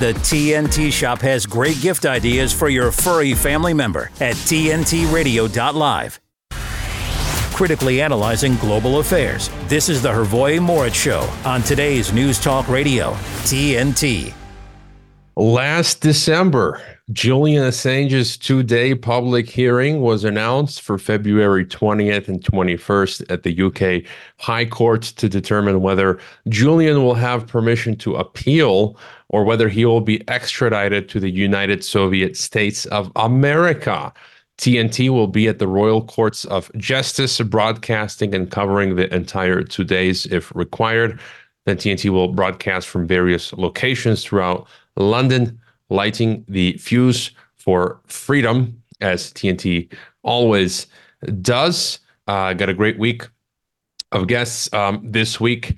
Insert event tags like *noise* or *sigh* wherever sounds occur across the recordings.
The TNT Shop has great gift ideas for your furry family member at TNTRadio.live. Critically analyzing global affairs. This is the Hrvoje Morić Show on today's News Talk Radio, TNT. Last December, Julian Assange's two day public hearing was announced for February 20th and 21st at the UK High Court to determine whether Julian will have permission to appeal or whether he will be extradited to the United Soviet States of America. TNT will be at the Royal Courts of Justice, broadcasting and covering the entire two days if required. Then TNT will broadcast from various locations throughout London, lighting the fuse for freedom, as TNT always does. Uh, got a great week of guests um, this week.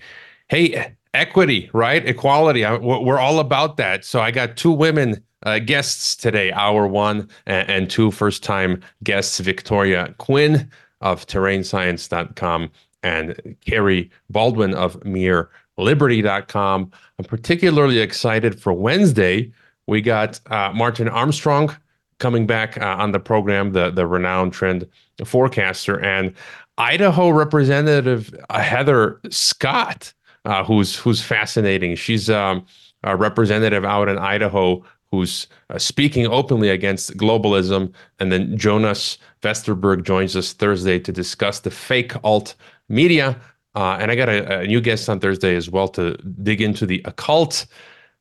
Hey, equity, right? Equality. I, we're all about that. So I got two women uh, guests today, hour one, and, and two first time guests Victoria Quinn of terrainscience.com and Carrie Baldwin of Mere liberty.com. I'm particularly excited for Wednesday. We got uh, Martin Armstrong coming back uh, on the program, the, the renowned trend forecaster, and Idaho Representative uh, Heather Scott, uh, who's who's fascinating. She's um, a representative out in Idaho who's uh, speaking openly against globalism. And then Jonas Vesterberg joins us Thursday to discuss the fake alt media uh, and I got a, a, new guest on Thursday as well to dig into the occult.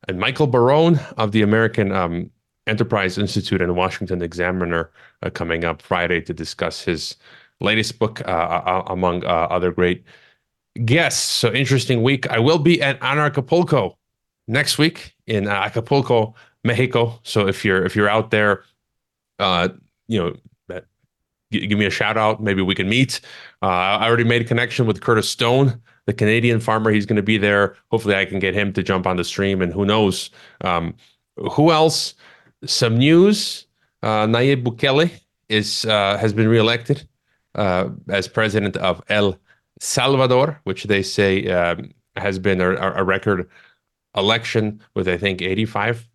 And Michael Barone of the American um, Enterprise Institute and Washington Examiner uh, coming up Friday to discuss his latest book, uh, among uh, other great guests. So interesting week. I will be at Anarchapulco next week in uh, Acapulco, Mexico. So if you're if you're out there, uh, you know give me a shout out. Maybe we can meet. Uh, I already made a connection with Curtis Stone, the Canadian farmer. He's going to be there. Hopefully, I can get him to jump on the stream. And who knows? Um, who else? Some news. Uh, Nayib Bukele is uh, has been reelected uh, as president of El Salvador, which they say um, has been a, a, record election with I think 85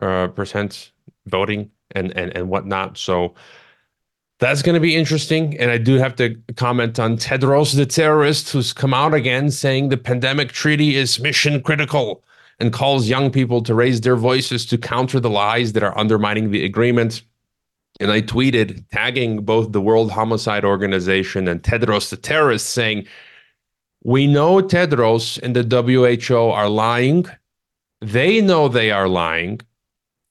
uh, percent voting and and and whatnot. So that's going to be interesting. And I do have to comment on Tedros, the terrorist, who's come out again saying the pandemic treaty is mission critical and calls young people to raise their voices to counter the lies that are undermining the agreement. And I tweeted tagging both the World Homicide Organization and Tedros, the terrorist, saying, We know Tedros and the WHO are lying. They know they are lying.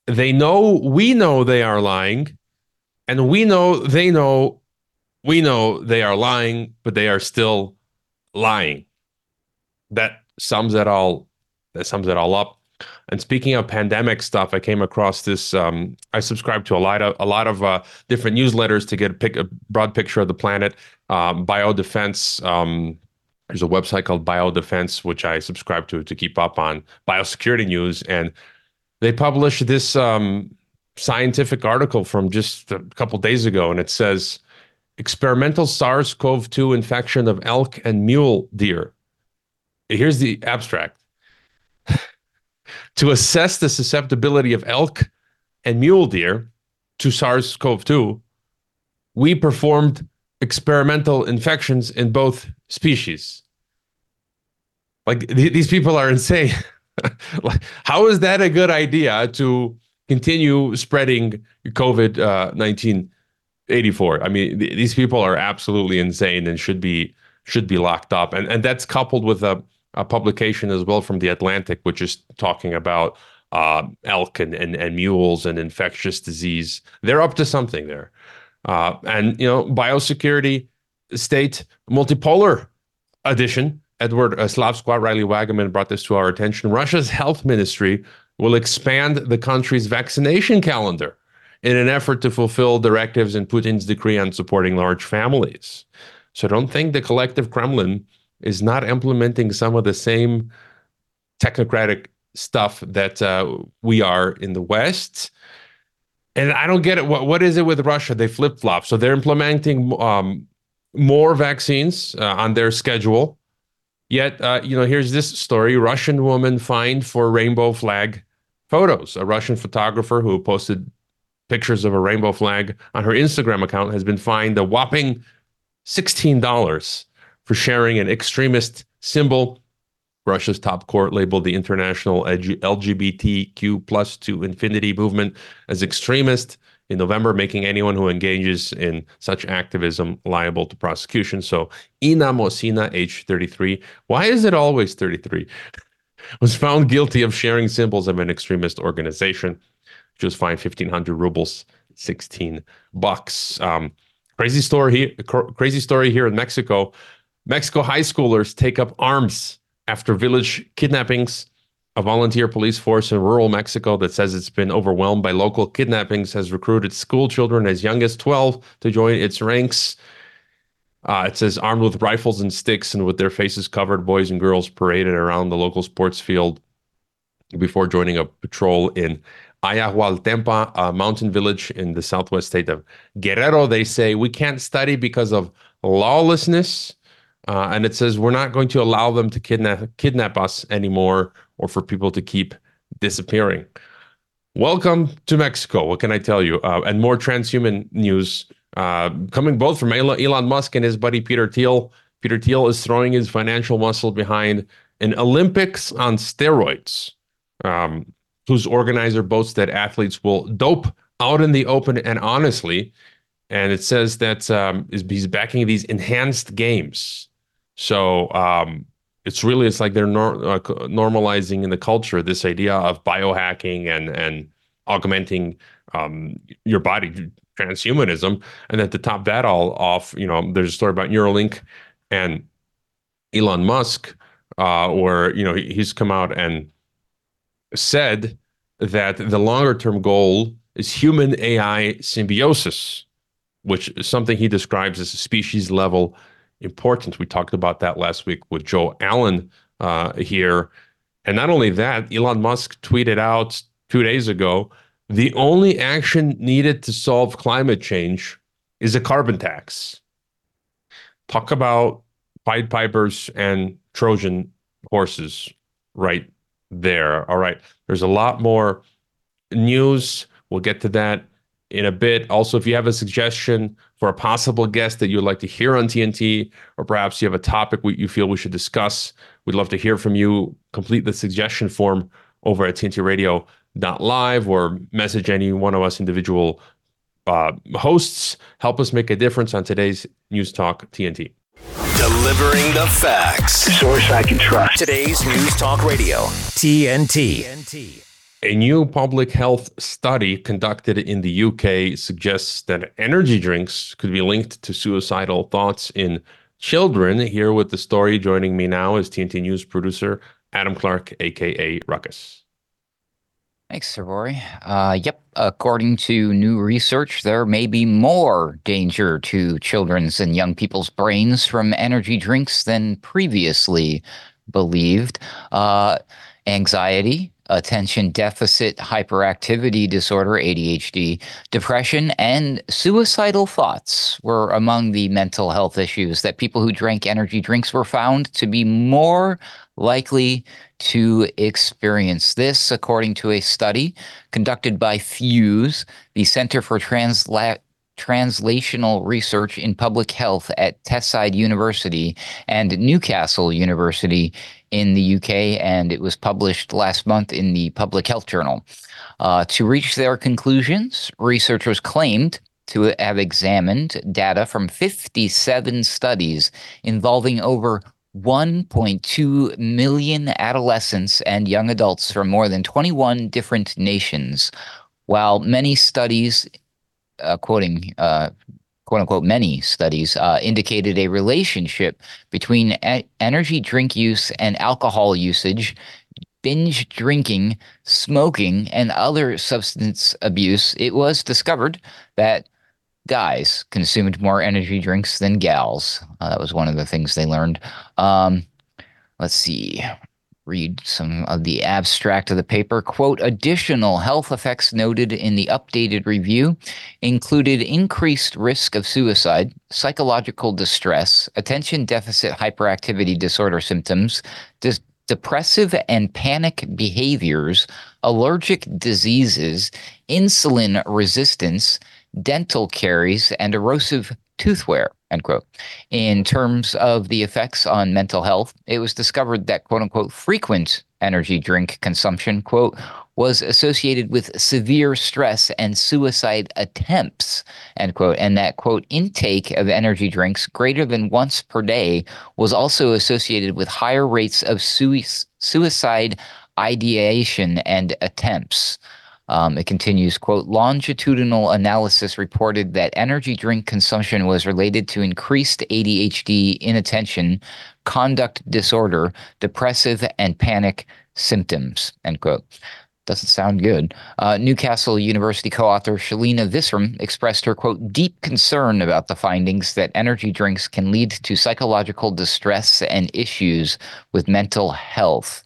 They know we know they are lying and we know they know we know they are lying, but they are still lying. That sums it all that sums it all up. And speaking of pandemic stuff, I came across this. Um, I subscribe to a lot of a lot of uh, different newsletters to get a, pic, a broad picture of the planet. Um, biodefense. Um, there's a website called Biodefense, which I subscribe to to keep up on biosecurity news, and they published this um, scientific article from just a couple days ago, and it says experimental SARS CoV 2 infection of elk and mule deer. Here's the abstract to assess the susceptibility of elk and mule deer to SARS CoV 2, we performed experimental infections in both species. Like th- these people are insane. *laughs* Like, how is that a good idea to continue spreading COVID uh, 19 84. I mean, th- these people are absolutely insane and should be should be locked up. And and that's coupled with a, a publication as well from the Atlantic, which is talking about uh, elk and, and and mules and infectious disease. They're up to something there. Uh, and you know, biosecurity state multipolar edition. Edward uh, Slavsquat, Riley Waggaman brought this to our attention. Russia's health ministry will expand the country's vaccination calendar in an effort to fulfill directives in Putin's decree on supporting large families. So don't think the collective Kremlin is not implementing some of the same technocratic stuff that uh, we are in the West. And I don't get it. What what is it with Russia? They flip flop. So they're implementing um, more vaccines uh, on their schedule. Yet, uh, you know, here's this story: Russian woman fined for rainbow flag photos. A Russian photographer who posted pictures of a rainbow flag on her Instagram account has been fined a whopping $16 for sharing an extremist symbol. Russia's top court labeled the international LGBTQ plus to infinity movement as extremist in November, making anyone who engages in such activism liable to prosecution. So Ina Mosina, age 33, why is it always 33? *laughs* was found guilty of sharing symbols of an extremist organization. Was fined 1,500 rubles, 16 bucks. Um, crazy story here. Crazy story here in Mexico. Mexico high schoolers take up arms after village kidnappings. A volunteer police force in rural Mexico that says it's been overwhelmed by local kidnappings has recruited school children as young as 12 to join its ranks. Uh, it says armed with rifles and sticks and with their faces covered, boys and girls paraded around the local sports field before joining a patrol in Ayahualtempa, a mountain village in the southwest state of Guerrero. They say we can't study because of lawlessness uh, and it says we're not going to allow them to kidnap kidnap us anymore, or for people to keep disappearing. Welcome to Mexico. What can I tell you? Uh, and more transhuman news uh, coming both from Elon Musk and his buddy Peter Thiel. Peter Thiel is throwing his financial muscle behind an Olympics on steroids, um, whose organizer boasts that athletes will dope out in the open and honestly. And it says that um, he's backing these enhanced games so um, it's really it's like they're nor- uh, normalizing in the culture this idea of biohacking and and augmenting um, your body transhumanism. And then to top that all off you know there's a story about neuralink and elon musk uh, where you know he's come out and said that the longer term goal is human ai symbiosis which is something he describes as a species level important. We talked about that last week with Joe Allen uh, here. And not only that, Elon Musk tweeted out two days ago the only action needed to solve climate change is a carbon tax. Talk about Pied Pipers and Trojan horses right there. All right. There's a lot more news. We'll get to that in a bit. Also, if you have a suggestion for a possible guest that you'd like to hear on TNT, or perhaps you have a topic you feel we should discuss, we'd love to hear from you. Complete the suggestion form over at tntradio.live or message any one of us individual uh, hosts. Help us make a difference on today's News Talk TNT. Delivering the facts. Source I can trust. Today's News Talk Radio, TNT. TNT. A new public health study conducted in the UK suggests that energy drinks could be linked to suicidal thoughts in children. Here with the story, joining me now is TNT News producer Adam Clark, aka Ruckus. Thanks, Sir Rory. Uh, yep, according to new research, there may be more danger to children's and young people's brains from energy drinks than previously believed. Uh, anxiety, attention deficit hyperactivity disorder, ADHD, depression, and suicidal thoughts were among the mental health issues that people who drank energy drinks were found to be more likely to experience. This, according to a study conducted by Fuse, the Center for Transla- Translational Research in Public Health at Teesside University and Newcastle University in the UK, and it was published last month in the Public Health Journal. Uh, to reach their conclusions, researchers claimed to have examined data from 57 studies involving over 1.2 million adolescents and young adults from more than 21 different nations. While many studies, uh, quoting uh, quote unquote many studies uh, indicated a relationship between e- energy drink use and alcohol usage binge drinking smoking and other substance abuse. It was discovered that guys consumed more energy drinks than gals. Uh, that was one of the things they learned. Um, let's see read some of the abstract of the paper. Quote Additional health effects noted in the updated review included increased risk of suicide, psychological distress, attention deficit hyperactivity disorder symptoms, dis- depressive and panic behaviors, allergic diseases, insulin resistance, dental caries, and erosive tooth wear, end quote. In terms of the effects on mental health, it was discovered that quote unquote frequent energy drink consumption, quote, was associated with severe stress and suicide attempts, end quote, and that, quote, intake of energy drinks greater than once per day was also associated with higher rates of suicide ideation and attempts. Um, it continues, quote, longitudinal analysis reported that energy drink consumption was related to increased ADHD, inattention, conduct disorder, depressive, and panic symptoms, end quote. Doesn't sound good. Uh, Newcastle University co author Shelina Visram expressed her, quote, deep concern about the findings that energy drinks can lead to psychological distress and issues with mental health.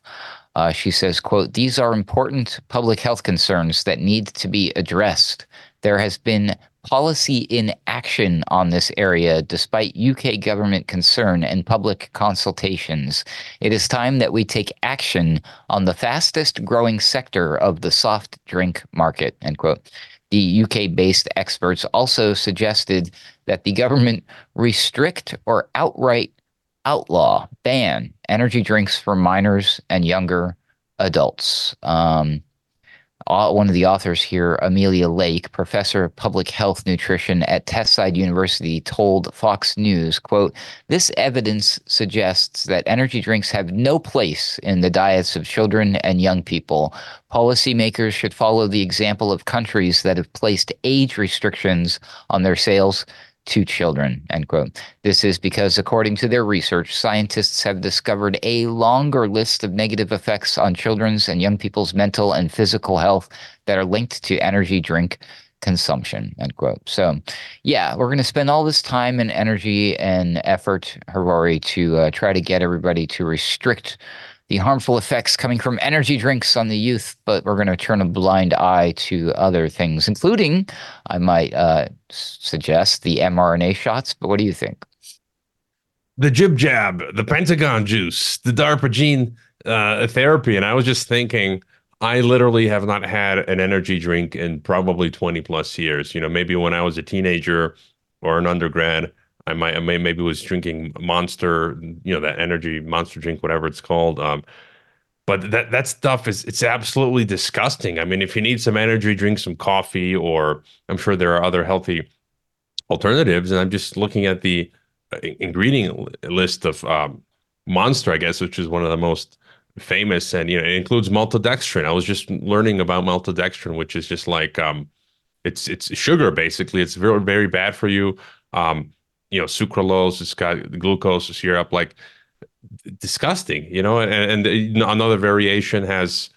Uh, she says, quote, these are important public health concerns that need to be addressed. There has been policy inaction on this area despite UK government concern and public consultations. It is time that we take action on the fastest growing sector of the soft drink market, end quote. The UK based experts also suggested that the government restrict or outright outlaw, ban energy drinks for minors and younger adults. Um, one of the authors here, Amelia Lake, professor of public health nutrition at Teesside University, told Fox News, quote, this evidence suggests that energy drinks have no place in the diets of children and young people. Policymakers should follow the example of countries that have placed age restrictions on their sales to children, end quote. This is because, according to their research, scientists have discovered a longer list of negative effects on children's and young people's mental and physical health that are linked to energy drink consumption, end quote. So, yeah, we're going to spend all this time and energy and effort, Harari, to uh, try to get everybody to restrict the harmful effects coming from energy drinks on the youth, but we're going to turn a blind eye to other things, including, I might uh, suggest, the mRNA shots. But what do you think? The jib jab, the Pentagon juice, the DARPA gene uh, therapy. And I was just thinking, I literally have not had an energy drink in probably 20 plus years. You know, maybe when I was a teenager or an undergrad, I might, I may, maybe was drinking Monster, you know, that energy Monster drink, whatever it's called. Um, but that that stuff is it's absolutely disgusting. I mean, if you need some energy, drink some coffee, or I'm sure there are other healthy alternatives. And I'm just looking at the uh, ingredient list of um, Monster, I guess, which is one of the most famous, and you know, it includes maltodextrin. I was just learning about maltodextrin, which is just like um, it's it's sugar basically. It's very very bad for you. Um, you know sucralose it's got glucose syrup like disgusting you know? And, and another variation has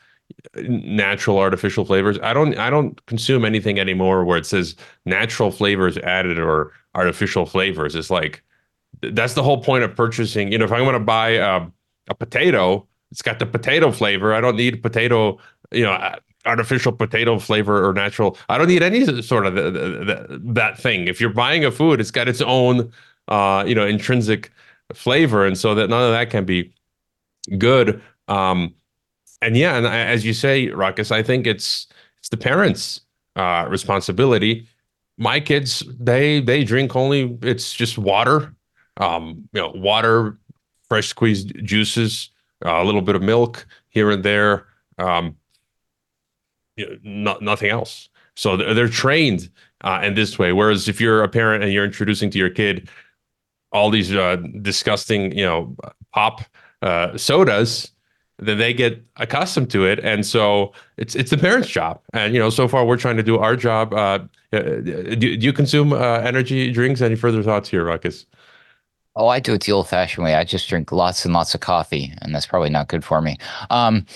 natural artificial flavors. I don't i don't consume anything anymore where it says natural flavors added or artificial flavors. It's like that's the whole point of purchasing you know if i'm going to buy a, a potato it's got the potato flavor. I don't need potato you know artificial potato flavor or natural. I don't need any sort of the, the, the, that thing. If you're buying a food, it's got its own, uh, you know, intrinsic flavor, and so that none of that can be good. Um, and yeah, and as you say, Ruckus, I think it's it's the parents' uh, responsibility. My kids, they they drink only it's just water, um, you know, water, fresh squeezed juices, uh, a little bit of milk here and there. Um, you know, not, nothing else. So they're, they're trained uh, in this way. Whereas if you're a parent and you're introducing to your kid all these uh, disgusting, you know, pop uh, sodas, then they get accustomed to it, and so it's it's the parents' job. And you know, so far we're trying to do our job. Uh, uh do, do you consume uh, energy drinks? Any further thoughts here, Ruckus? Oh, I do it the old-fashioned way. I just drink lots and lots of coffee, and that's probably not good for me. Um,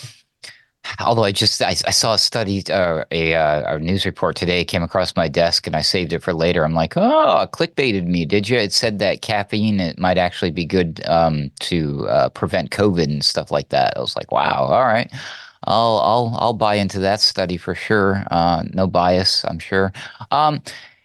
Although I just I, I saw a study, uh, a uh, a news report today came across my desk, and I saved it for later. I'm like, oh, clickbaited me, did you? It said that caffeine it might actually be good um, to uh, prevent COVID and stuff like that. I was like, wow, all right, I'll I'll I'll buy into that study for sure. Uh, no bias, I'm sure. Um,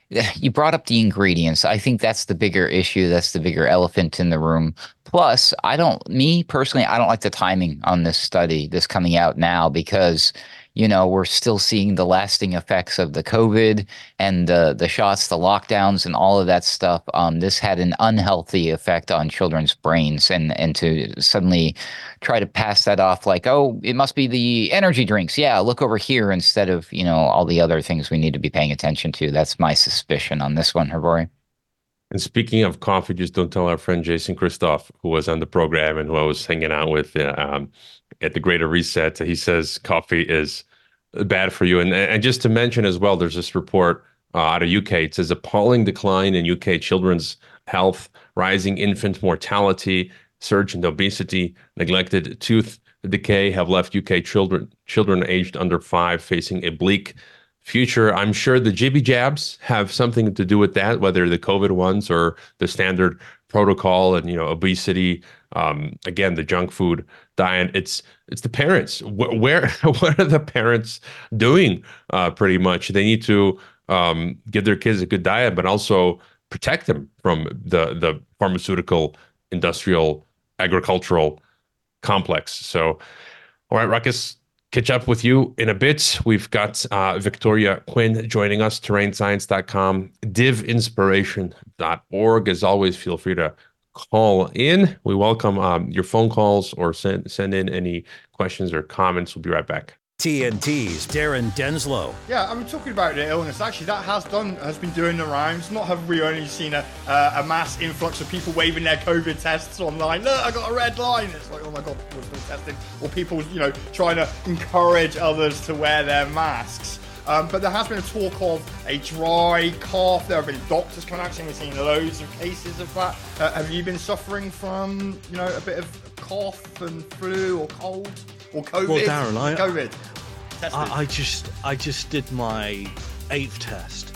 *sighs* you brought up the ingredients. I think that's the bigger issue. That's the bigger elephant in the room. Plus, I don't, me personally, I don't like the timing on this study, this coming out now, because you know, we're still seeing the lasting effects of the COVID and the the shots, the lockdowns, and all of that stuff. Um, this had an unhealthy effect on children's brains, and and to suddenly try to pass that off like, oh, it must be the energy drinks. Yeah, look over here instead of you know all the other things we need to be paying attention to. That's my suspicion on this one, Hrvoje. And speaking of coffee, just don't tell our friend Jason Christoff, who was on the program and who I was hanging out with uh, um, at the Greater Reset. He says coffee is bad for you. And and just to mention as well, there's this report uh, out of UK. It says appalling decline in UK children's health, rising infant mortality, surge in obesity, neglected tooth decay have left UK children children aged under five facing a bleak future. I'm sure the jibby jabs have something to do with that, whether the COVID ones or the standard protocol and you know obesity. Um, again, the junk food diet. It's it's the parents. Where, where *laughs* what are the parents doing? Uh, pretty much, they need to um, give their kids a good diet, but also protect them from the the pharmaceutical, industrial, agricultural complex. So, all right, Ruckus, catch up with you in a bit. We've got uh, Victoria Quinn joining us, terrainscience.com, divinspiration.org. As always, feel free to call in. We welcome um, your phone calls or send, send in any questions or comments. We'll be right back. TNT's Darren Denslow. Yeah, I'm talking about the illness. Actually, that has done has been doing the rounds. Not have we only seen a uh, a mass influx of people waving their COVID tests online. Look, I got a red line. It's like, oh my god, we're still testing. Or people, you know, trying to encourage others to wear their masks. Um, but there has been a talk of a dry cough. There have been doctors coming out saying we've seen loads of cases of that. Uh, have you been suffering from, you know, a bit of cough and flu or cold? or COVID? Well, Darren, I, COVID. I, I, just I just did my eighth test.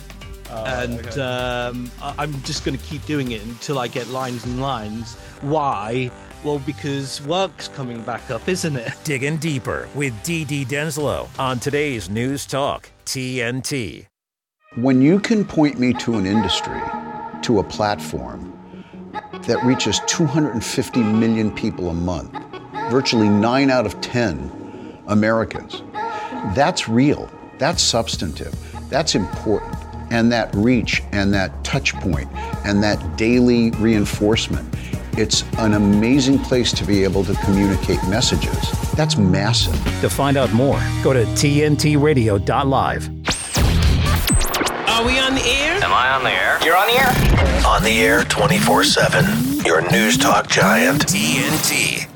Oh, and okay. um, I, am just going to keep doing it until I get lines and lines. Why? Well, because work's coming back up, isn't it? Digging deeper with DD Denslow on today's News Talk TNT. When you can point me to an industry, to a platform that reaches 250 million people a month virtually nine out of 10 Americans. That's real, that's substantive, that's important. And that reach and that touch point and that daily reinforcement, it's an amazing place to be able to communicate messages. That's massive. To find out more, go to tntradio.live. Are we on the air? Am I on the air? You're on the air? On the air 24 7. Your news talk giant. TNT.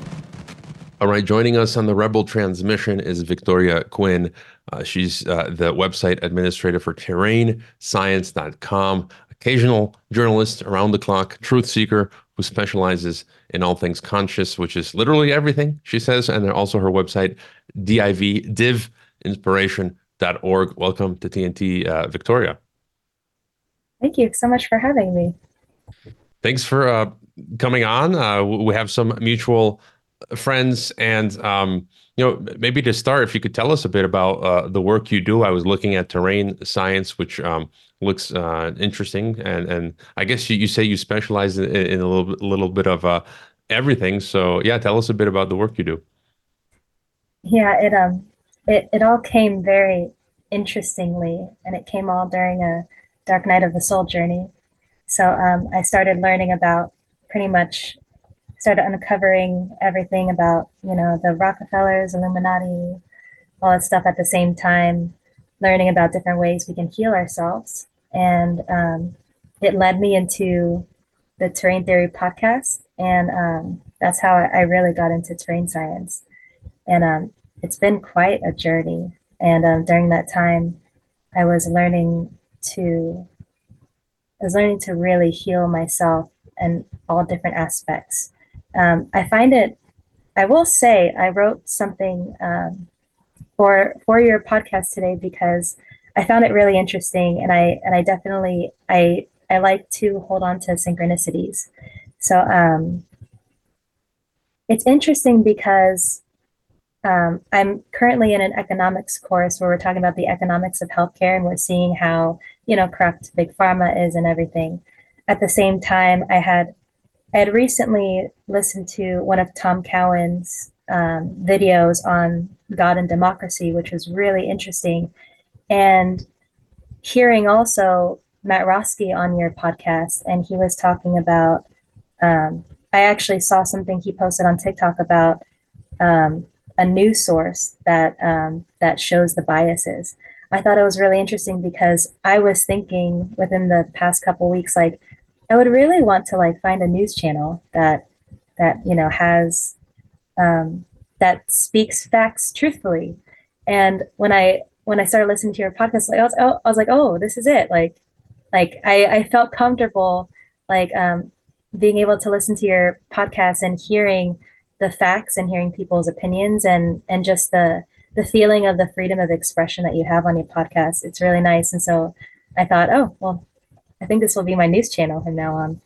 All right, joining us on the Rebel transmission is Victoria Quinn. Uh, she's uh, the website administrator for terrainscience.com, occasional journalist around the clock, truth seeker who specializes in all things conscious, which is literally everything, she says. And also her website, div, divinspiration.org. Welcome to TNT, uh, Victoria. Thank you so much for having me. Thanks for uh, coming on. Uh, we have some mutual friends and um, you know maybe to start if you could tell us a bit about uh, the work you do i was looking at terrain science which um, looks uh, interesting and and i guess you, you say you specialize in, in a little, little bit of uh, everything. So yeah tell us a bit about the work you do. Yeah it um it, it all came very interestingly and it came all during a dark night of the soul journey. So um, i started learning about pretty much started uncovering everything about you know the Rockefellers, Illuminati, all that stuff at the same time, learning about different ways we can heal ourselves, and um, it led me into the Terrain Theory podcast, and um, that's how I, really got into terrain science, and um, it's been quite a journey. And um, during that time, I was learning to I was learning to really heal myself and all different aspects um, I find it. I will say I wrote something um, for for your podcast today because I found it really interesting, and I and I definitely I I like to hold on to synchronicities. So um, it's interesting because um, I'm currently in an economics course where we're talking about the economics of healthcare, and we're seeing how you know corrupt big pharma is and everything. At the same time, I had I had recently listened to one of Tom Cowan's um, videos on God and democracy, which was really interesting. And hearing also Matt Roski on your podcast, and he was talking about. Um, I actually saw something he posted on TikTok about um, a news source that um, that shows the biases. I thought it was really interesting because I was thinking within the past couple weeks, like I would really want to like find a news channel that that you know has um, that speaks facts truthfully. And when I when I started listening to your podcast, like I was, I was like, oh, this is it. Like, like I, I felt comfortable, like um, being able to listen to your podcast and hearing the facts and hearing people's opinions and and just the the feeling of the freedom of expression that you have on your podcast. It's really nice. And so I thought, oh, well, I think this will be my news channel from now on.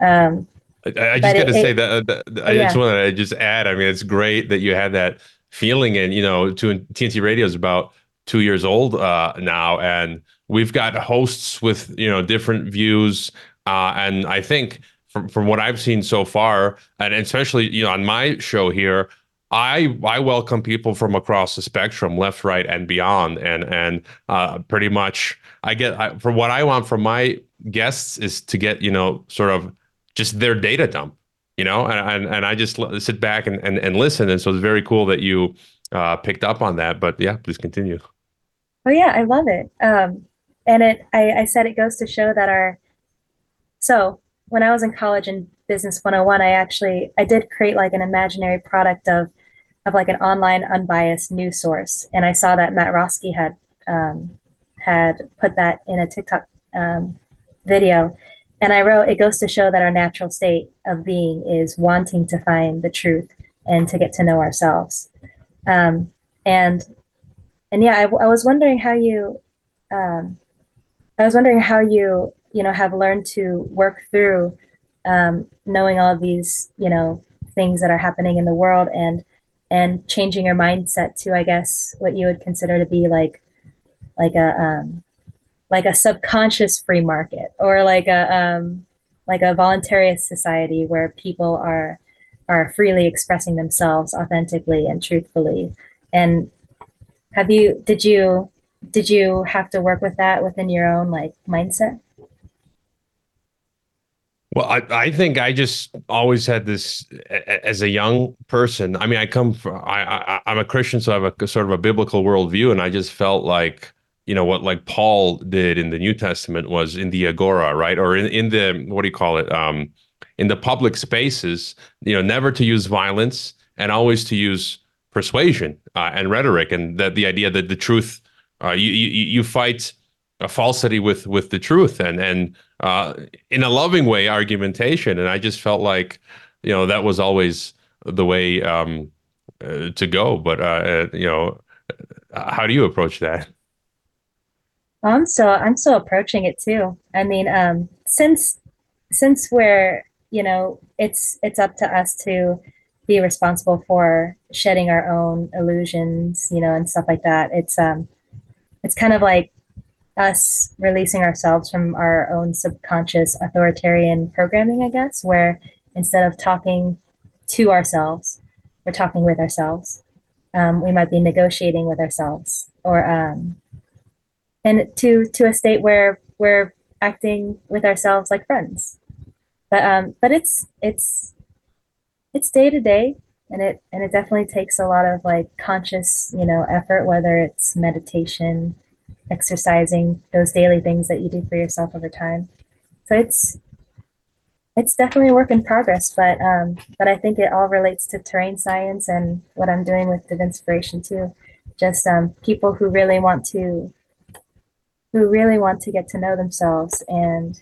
Um, I, I just got to say that, uh, that I yeah. just want to just add. I mean, it's great that you had that feeling, and you know, to TNT Radio is about two years old uh, now, and we've got hosts with you know different views, uh, and I think from from what I've seen so far, and especially you know on my show here, I I welcome people from across the spectrum, left, right, and beyond, and and uh, pretty much I get I, from what I want from my guests is to get you know sort of just their data dump, you know, and and, and I just sit back and, and and listen, and so it's very cool that you uh, picked up on that. But yeah, please continue. Oh yeah, I love it. Um, and it I, I said it goes to show that our so when I was in college in business 101, I actually I did create like an imaginary product of of like an online unbiased news source. And I saw that Matt Roski had um, had put that in a TikTok um, video. And I wrote, it goes to show that our natural state of being is wanting to find the truth and to get to know ourselves. Um, and and yeah, I, I, was wondering how you, um, I was wondering how you, you know, have learned to work through um, knowing all these, you know, things that are happening in the world and and changing your mindset to i guess what you would consider to be like like a um, like a subconscious free market or like a um, like a voluntarist society where people are are freely expressing themselves authentically and truthfully and have you did you did you have to work with that within your own like mindset well, I, I think I just always had this as a young person. I mean, I come from I, I I'm a Christian, so I have a sort of a biblical worldview, and I just felt like you know what like Paul did in the New Testament was in the agora, right, or in in the what do you call it, um, in the public spaces, you know, never to use violence and always to use persuasion uh, and rhetoric, and that the idea that the truth, uh, you you you fight a falsity with with the truth. And and uh, in a loving way argumentation. And i just felt like you know that was always the way um, uh, to go. But uh, uh you know how do you approach that i'm so i'm so approaching it too i mean um since since we're you know it's it's up to us to be responsible for shedding our own illusions you know and stuff like that it's um it's kind of like us releasing ourselves from our own subconscious authoritarian programming, I guess, where instead of talking to ourselves, we're talking with ourselves. Um, we might be negotiating with ourselves, or um, and to to a state where we're acting with ourselves like friends. But um, but it's it's it's day to day, and it and it definitely takes a lot of like conscious, you know, effort, whether it's meditation exercising, those daily things that you do for yourself over time. So it's it's definitely a work in progress, but um, but I think it all relates to terrain science and what I'm doing with Divinspiration too. Just um, people who really want to who really want to get to know themselves and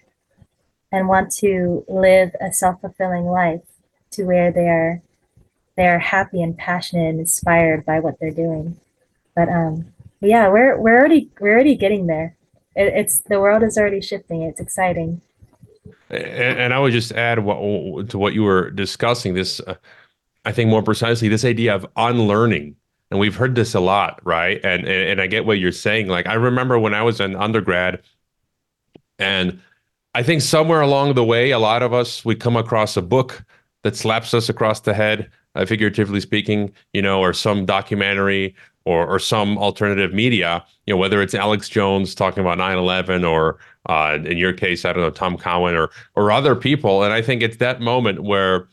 and want to live a self-fulfilling life to where they are they are happy and passionate and inspired by what they're doing. But um, yeah, we're we're already we're already getting there. It, it's the world is already shifting. It's exciting. And, and I would just add what, to what you were discussing. This, uh, I think, more precisely, this idea of unlearning, and we've heard this a lot, right? And, and and I get what you're saying. Like I remember when I was an undergrad, and I think somewhere along the way, a lot of us we come across a book that slaps us across the head uh, figuratively speaking, you know, or some documentary or or some alternative media, you know, whether it's Alex Jones talking about 9/11 or uh, in your case, I don't know, Tom Cowan or or other people, and I think it's that moment where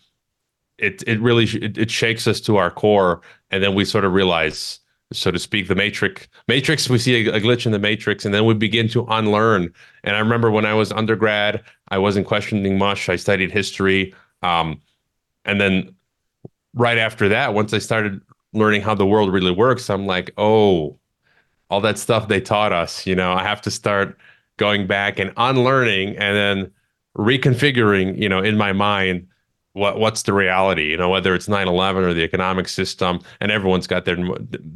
it it really it, it shakes us to our core, and then we sort of realize so to speak, the matrix. Matrix, we see a, a, glitch in the matrix, and then we begin to unlearn. And I remember when I was undergrad, I wasn't questioning much. I studied history, um, and then right after that, once I started learning how the world really works, I'm like, oh, all that stuff they taught us. You know, I have to start going back and unlearning, and then reconfiguring. You know, in my mind what what's the reality you know whether it's 9-11 or the economic system and everyone's got their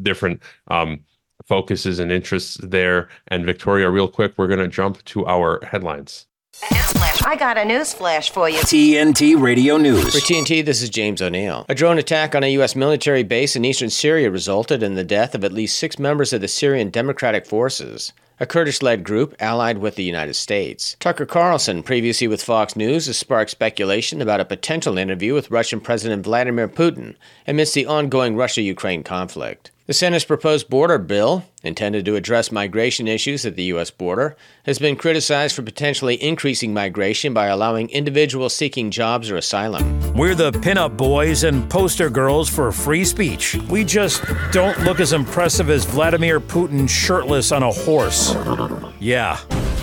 different um, focuses and interests there and victoria real quick we're going to jump to our headlines Newsflash. I got a news flash for you. TNT Radio News. For TNT, this is James O'Neill. A drone attack on a U.S. military base in eastern Syria resulted in the death of at least six members of the Syrian Democratic Forces a Kurdish led group allied with the United States. Tucker Carlson, previously with Fox News, has sparked speculation about a potential interview with Russian President Vladimir Putin amidst the ongoing Russia Ukraine conflict. The Senate's proposed border bill, intended to address migration issues at the U.S. border, has been criticized for potentially increasing migration by allowing individuals seeking jobs or asylum. We're the pinup boys and poster girls for free speech. We just don't look as impressive as Vladimir Putin shirtless on a horse. Yeah.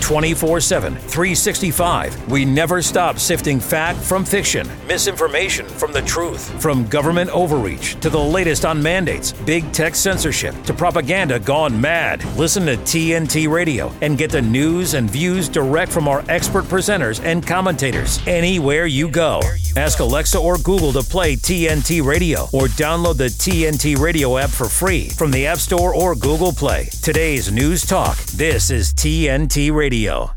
24 7, 365. We never stop sifting fact from fiction, misinformation from the truth, from government overreach to the latest on mandates, big tech censorship to propaganda gone mad. Listen to TNT Radio and get the news and views direct from our expert presenters and commentators anywhere you go. Ask Alexa or Google to play TNT Radio or download the TNT Radio app for free from the App Store or Google Play. Today's News Talk. This is TNT Radio. Radio.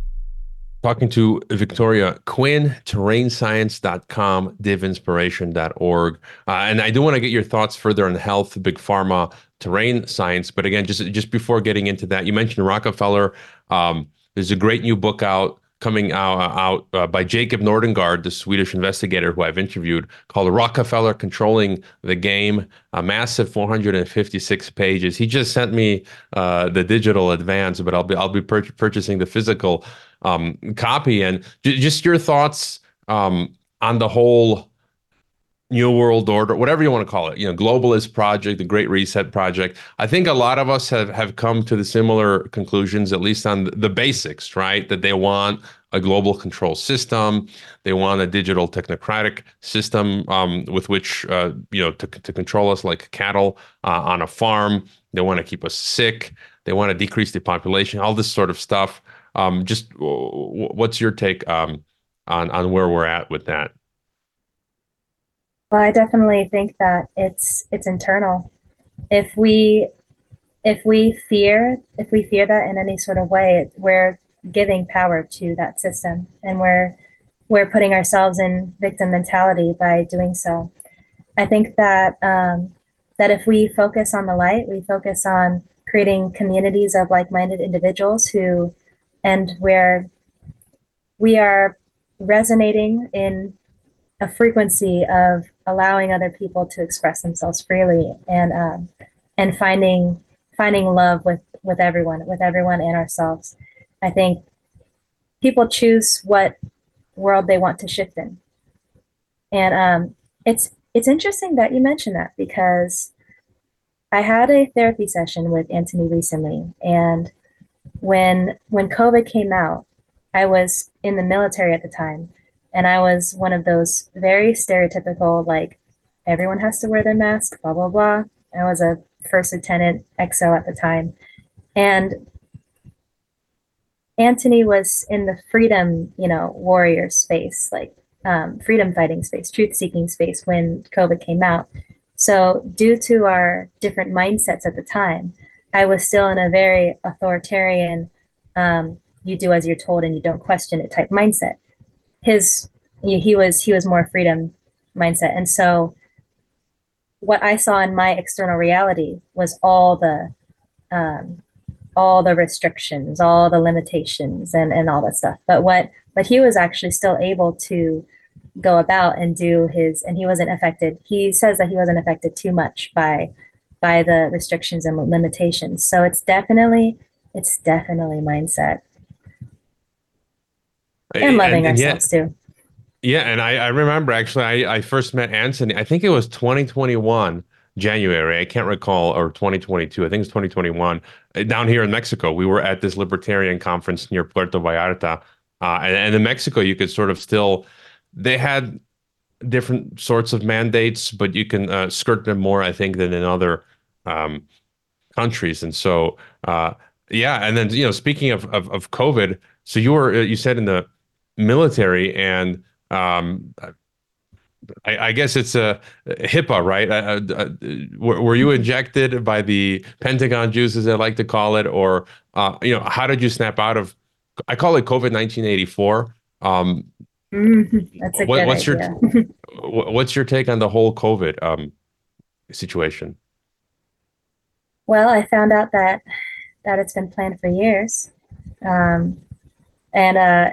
Talking to Victoria Quinn, terrainscience.com, divinspiration.org. Uh, and I do want to get your thoughts further on health, big pharma, terrain science. But again, just just before getting into that, you mentioned Rockefeller. Um, there's a great new book out coming out, out uh, by Jacob Nordangård, the Swedish investigator who I've interviewed, called Rockefeller Controlling the Game, a massive 456 pages. He just sent me uh, the digital advance, but I'll be I'll be pur- purchasing the physical um, copy. And j- just your thoughts um, on the whole new world order whatever you want to call it you know globalist project the great reset project. I think a lot of us have have come to the similar conclusions at least on the basics right? That they want a global control system. They want a digital technocratic system um, with which uh, you know to, to control us like cattle uh, on a farm. They want to keep us sick. They want to decrease the population all this sort of stuff. Um, just what's your take um, on on where we're at with that well, I definitely think that it's it's internal. If we if we fear if we fear that in any sort of way, we're giving power to that system, and we're we're putting ourselves in victim mentality by doing so. I think that um, that if we focus on the light, we focus on creating communities of like-minded individuals who, and where we are resonating in a frequency of allowing other people to express themselves freely and um, and finding finding love with with everyone with everyone and ourselves. I think people choose what world they want to shift in. And um, it's it's interesting that you mentioned that because i had a therapy session with anthony recently and when when covid came out i was in the military at the time and I was one of those very stereotypical, like, everyone has to wear their mask, blah, blah, blah. I was a first lieutenant XO at the time. And Anthony was in the freedom, you know, warrior space, like um, freedom fighting space, truth seeking space when COVID came out. So, due to our different mindsets at the time, I was still in a very authoritarian, um, you do as you're told and you don't question it type mindset his he was he was more freedom mindset. And so what i saw in my external reality was all the um, all the restrictions all the limitations and and all that stuff. But what but he was actually still able to go about and do his and he wasn't affected. He says that he wasn't affected too much by by the restrictions and limitations. So it's definitely it's definitely mindset and loving and, and ourselves yeah, too yeah and I, I remember actually I, I first met anthony i think it was 2021 january i can't recall or 2022 i think it's 2021 uh, down here in mexico we were at this libertarian conference near puerto vallarta uh, and, and in mexico you could sort of still they had different sorts of mandates, but you can uh, skirt them more, I think, than in other um, countries. And so, uh, yeah. And then, you know, speaking of, of, of COVID, so you were, uh, you said in the military and, um, I, I, guess it's a, HIPAA, right? Uh, uh, were, were, you injected by the Pentagon Jews, as I like to call it, or uh, you know, how did you snap out of? I call it COVID nineteen eighty four. Um, Mm-hmm. That's a what, what's idea. *laughs* your what's your take on the whole COVID um, situation? Well, I found out that that it's been planned for years, um, and uh,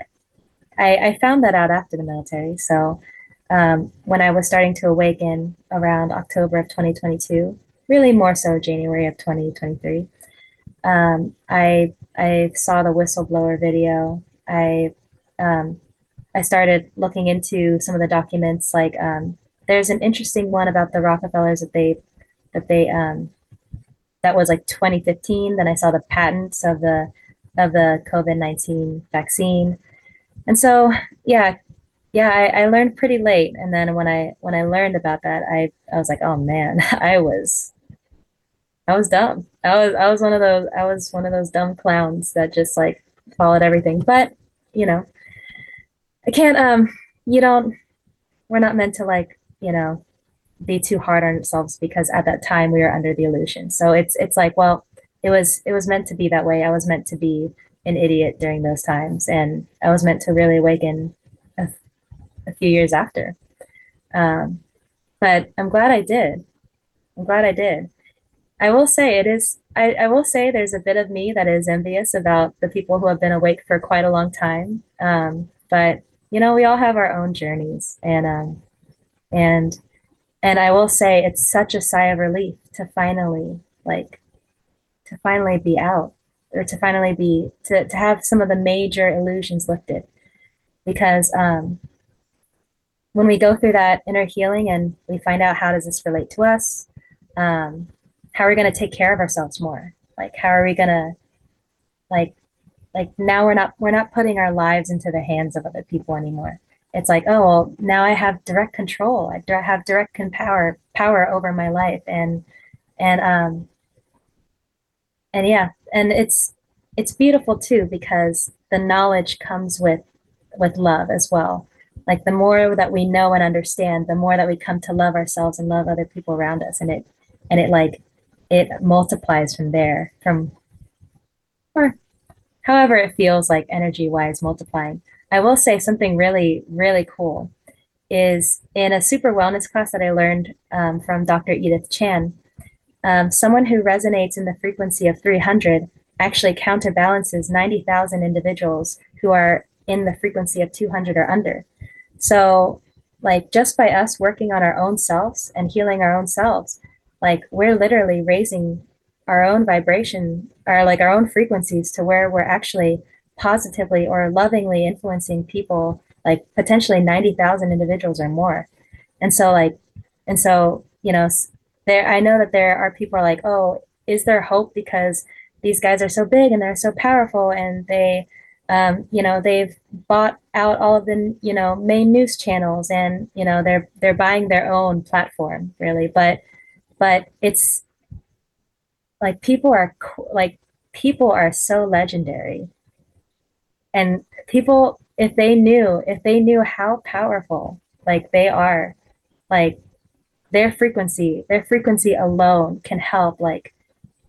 I, I, found that out after the military. So um, when I was starting to awaken around October of 2022, really more so January of 2023, um, I I saw the whistleblower video. I um, I started looking into some of the documents. Like um, there's an interesting one about the Rockefellers that they that they um, that was like 2015. Then I saw the patents of the of the COVID 19 vaccine, and so yeah, yeah, I, I learned pretty late. And then when I when I learned about that, I I was like, oh man, *laughs* I was I was dumb. I was I was one of those I was one of those dumb clowns that just like followed everything. But you know, I can't um you don't we're not meant to like, you know, be too hard on ourselves because at that time we were under the illusion. So it's it's like, well, it was it was meant to be that way. I was meant to be an idiot during those times and I was meant to really awaken a, a few years after. Um, but I'm glad I did. I'm glad I did. I will say it is I, I will say there's a bit of me that is envious about the people who have been awake for quite a long time. Um, but you know, we all have our own journeys, and um, and and I will say it's such a sigh of relief to finally like to finally be out or to finally be to, to have some of the major illusions lifted. Because um, when we go through that inner healing and we find out how does this relate to us um, how are we going to take care of ourselves more? Like how are we going to like like now we're not we're not putting our lives into the hands of other people anymore. It's like oh well now i have direct control. I have direct power power over my life. And and um and yeah and it's it's beautiful too because the knowledge comes with with love as well like the more that we know and understand the more that we come to love ourselves and love other people around us and it and it like it multiplies from there from or however it feels like energy wise multiplying. I will say something really, really cool is in a super wellness class that I learned um, from Dr. Edith Chan, um, someone who resonates in the frequency of 300 actually counterbalances 90,000 individuals who are in the frequency of 200 or under. So, like, just by us working on our own selves and healing our own selves, like, we're literally raising our own vibration or like our own frequencies to where we're actually positively or lovingly influencing people like potentially 90,000 individuals or more. And so like and so, you know, there I know that there are people are like, "Oh, is there hope because these guys are so big and they're so powerful and they um, you know they've bought out all of the you know main news channels and you know they're they're buying their own platform really. But but it's like people are like people are so legendary. And people if they knew if they knew how powerful like they are like their frequency their frequency alone can help like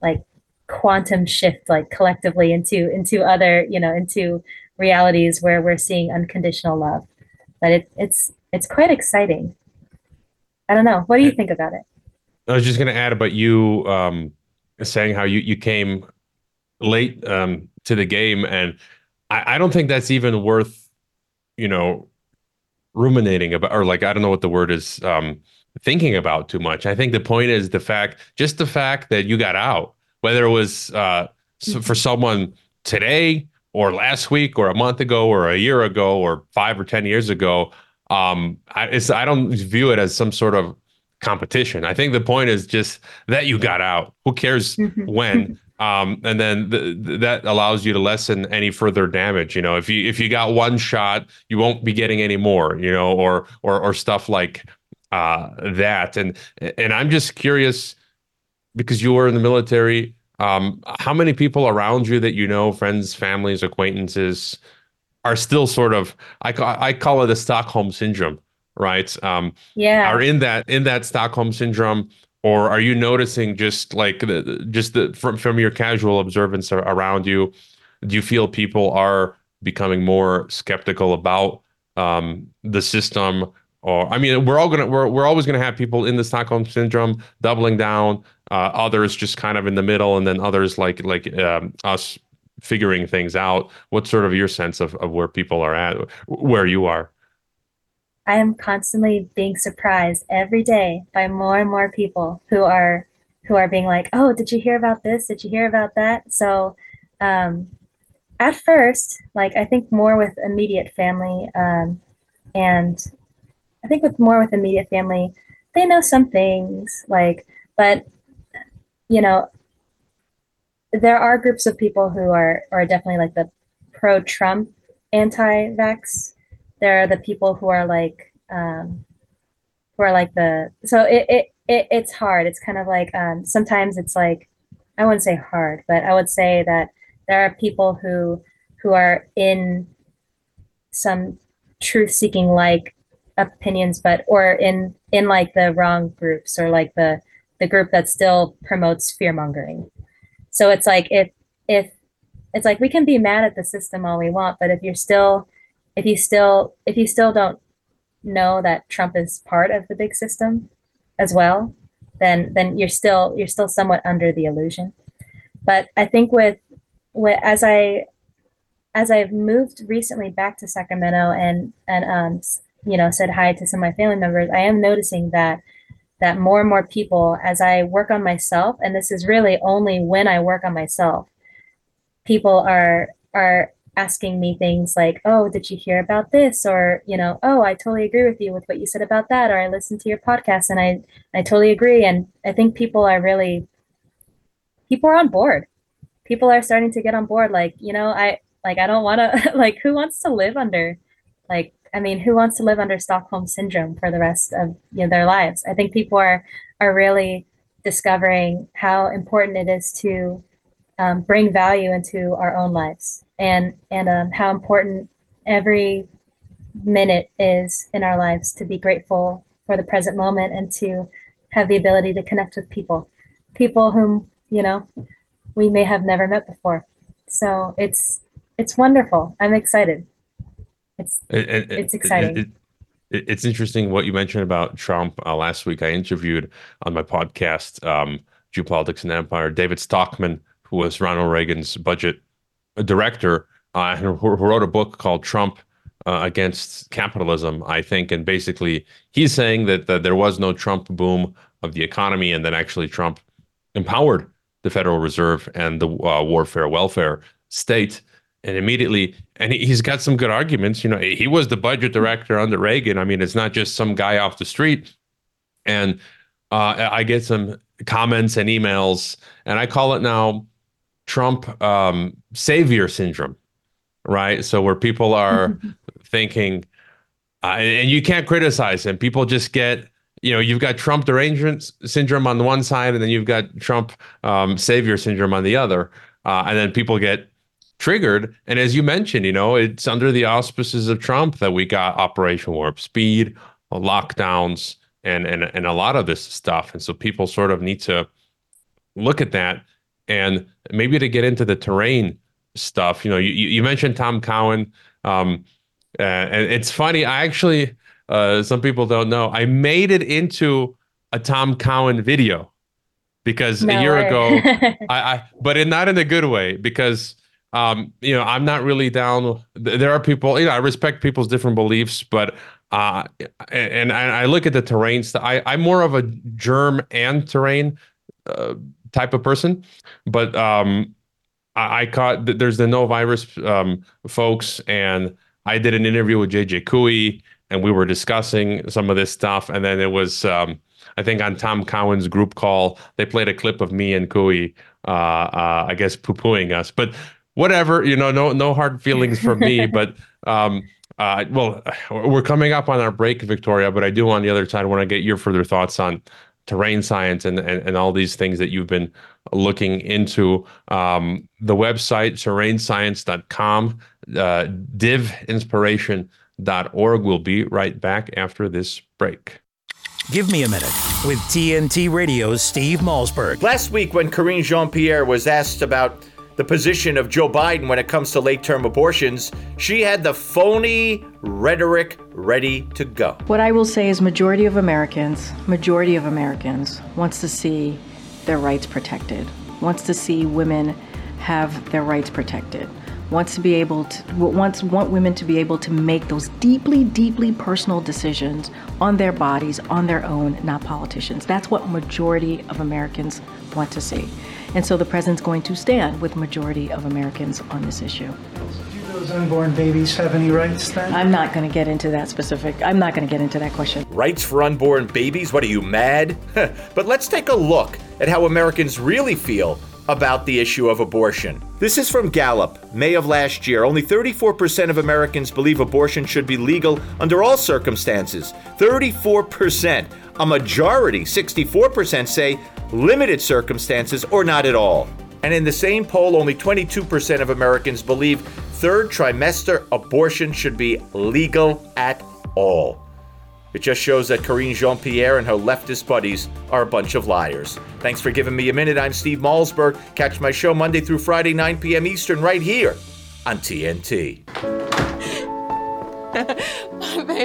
like quantum shift like collectively into into other you know into realities where we're seeing unconditional love. But it, it's it's quite exciting. I don't know. What do you think about it? I was just going to add about you um saying how you you came late um, to the game, and I, I don't think that's even worth you know ruminating about, or like I don't know what the word is, um, thinking about too much. I think the point is the fact, just the fact that you got out, whether it was uh, for someone today or last week or a month ago or a year ago or five or ten years ago. Um, I, it's I don't view it as some sort of competition. I think the point is just that you got out. Who cares when? *laughs* Um, and then th- that allows you to lessen any further damage. You know, if you if you got one shot, you won't be getting any more. You know, or or or stuff like uh, that. And and I'm just curious because you were in the military. Um, how many people around you that you know, friends, families, acquaintances, are still sort of I call I call it a Stockholm syndrome, right? Um, yeah. Are in that in that Stockholm syndrome or are you noticing just like the, just the from from your casual observance around you do you feel people are becoming more skeptical about um, the system or i mean we're all gonna we're, we're always gonna have people in the stockholm syndrome doubling down uh, others just kind of in the middle and then others like like um, us figuring things out what's sort of your sense of, of where people are at where you are I am constantly being surprised every day by more and more people who are who are being like, "Oh, did you hear about this? Did you hear about that?" So, um, at first, like I think more with immediate family, um, and I think with more with immediate family, they know some things, like, but you know, there are groups of people who are are definitely like the pro-Trump, anti-vax. There are the people who are like um, who are like the so it, it, it it's hard. It's kind of like um, sometimes it's like i wouldn't say hard but i would say that there are people who who are in some truth seeking like opinions but or in in like the wrong groups or like the the group that still promotes fear mongering so it's like if if it's like we can be mad at the system all we want but if you're still if you still if you still don't know that Trump is part of the big system as well, then then you're still you're still somewhat under the illusion. But I think with with as I as I've moved recently back to Sacramento and and um you know said hi to some of my family members, I am noticing that that more and more people as I work on myself, and this is really only when I work on myself, people are are asking me things like, "Oh, did you hear about this?" or, you know, "Oh, I totally agree with you with what you said about that," or "I listened to your podcast and I I totally agree." And I think people are really people are on board. People are starting to get on board like, you know, I like I don't want to *laughs* like who wants to live under like I mean, who wants to live under Stockholm syndrome for the rest of you know, their lives? I think people are are really discovering how important it is to um, bring value into our own lives and and um, how important every minute is in our lives to be grateful for the present moment and to have the ability to connect with people people whom you know we may have never met before. So it's it's wonderful. I'm excited it's it, it, it's exciting it, it's interesting what you mentioned about Trump. Uh, last week, I interviewed on my podcast, um, Geopolitics and Empire, David Stockman, who was Ronald Reagan's budget director, uh, who wrote a book called Trump uh, Against Capitalism, I think. And basically, he's saying that, that there was no Trump boom of the economy, and that actually Trump empowered the Federal Reserve and the uh, warfare welfare state. And immediately, and he's got some good arguments. You know, he was the budget director under Reagan. I mean, it's not just some guy off the street. And uh, I get some comments and emails, and I call it now Trump um, savior syndrome, right? So where people are *laughs* thinking, uh, and you can't criticize him. People just get, you know, you've got Trump derangement syndrome on the one side, and then you've got Trump um, savior syndrome on the other, uh, and then people get triggered. And as you mentioned, you know, it's under the auspices of Trump that we got Operation Warp Speed, lockdowns, and and and a lot of this stuff. And so people sort of need to look at that and maybe to get into the terrain stuff. You know, you you mentioned Tom Cowan, um, uh, and it's funny. I actually, uh, some people don't know, I made it into a Tom Cowan video because no a year way. ago, *laughs* I, I, but in, not in a good way because. Um, you know, I'm not really down. There are people, you know, I respect people's different beliefs, but Uh, and, I look at the terrain. St- I, I'm more of a germ and terrain uh, type of person, but um, I, I caught there's the no virus um, folks, and I did an interview with JJ Couey, and we were discussing some of this stuff, and then it was. Um, I think on Tom Cowan's group call, they played a clip of me and Couey, uh, uh, I guess, poo pooing us. But whatever, you know, no no hard feelings for me. *laughs* but um, uh, well, we're coming up on our break, Victoria. But I do on the other side want to get your further thoughts on terrain science and, and, and all these things that you've been looking into. Um, the website, terrainscience.com, uh, divinspiration.org. We'll be right back after this break. Give me a minute with TNT Radio's Steve Malzberg. Last week, when Karine Jean Pierre was asked about the position of Joe Biden when it comes to late term abortions, she had the phony rhetoric ready to go. What I will say is majority of Americans, majority of Americans wants to see their rights protected. Wants to see women have their rights protected wants to be able to wants want women to be able to make those deeply deeply personal decisions on their bodies on their own not politicians that's what majority of americans want to see and so the president's going to stand with majority of americans on this issue do those unborn babies have any rights then i'm not going to get into that specific i'm not going to get into that question rights for unborn babies what are you mad *laughs* but let's take a look at how americans really feel about the issue of abortion. This is from Gallup, May of last year. Only 34% of Americans believe abortion should be legal under all circumstances. 34%. A majority, 64%, say limited circumstances or not at all. And in the same poll, only 22% of Americans believe third trimester abortion should be legal at all. It just shows that Karine Jean Pierre and her leftist buddies are a bunch of liars. Thanks for giving me a minute. I'm Steve Malzberg. Catch my show Monday through Friday, 9 p.m. Eastern, right here on TNT. *laughs*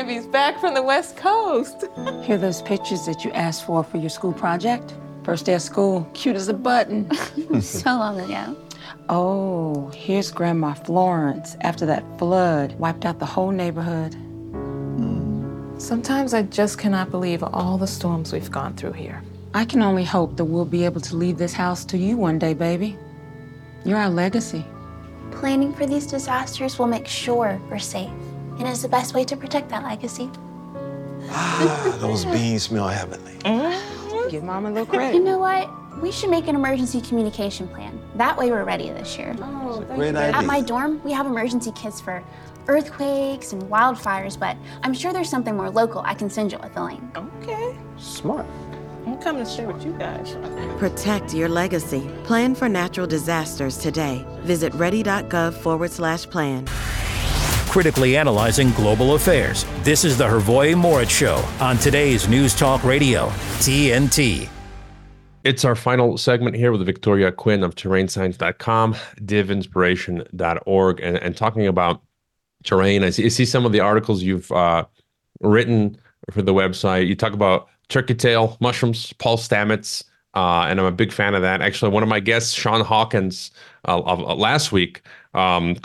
my baby's back from the West Coast. *laughs* Hear those pictures that you asked for for your school project? First day of school, cute as a button. *laughs* *laughs* so long ago. Oh, here's Grandma Florence after that flood wiped out the whole neighborhood. Sometimes I just cannot believe all the storms we've gone through here. I can only hope that we'll be able to leave this house to you one day, baby. You're our legacy. Planning for these disasters will make sure we're safe, and is the best way to protect that legacy. Ah, those beans smell heavenly. Mm-hmm. Give Mom a little credit. You know what? We should make an emergency communication plan. That way we're ready this year. Oh, Great idea. At my dorm, we have emergency kits for earthquakes and wildfires, but I'm sure there's something more local I can send you with the link. Okay. Smart. I'm coming to share with you guys. Protect your legacy. Plan for natural disasters today. Visit ready.gov forward slash plan. Critically analyzing global affairs. This is the Hrvoje Morić Show on today's News Talk Radio, TNT. It's our final segment here with Victoria Quinn of terrainscience.com, divinspiration.org, and, and talking about terrain. I see, I see some of the articles you've uh, written for the website. You talk about turkey tail mushrooms, Paul Stamets, uh, and I'm a big fan of that. Actually, one of my guests, Sean Hawkins, uh, of, uh, last week, um,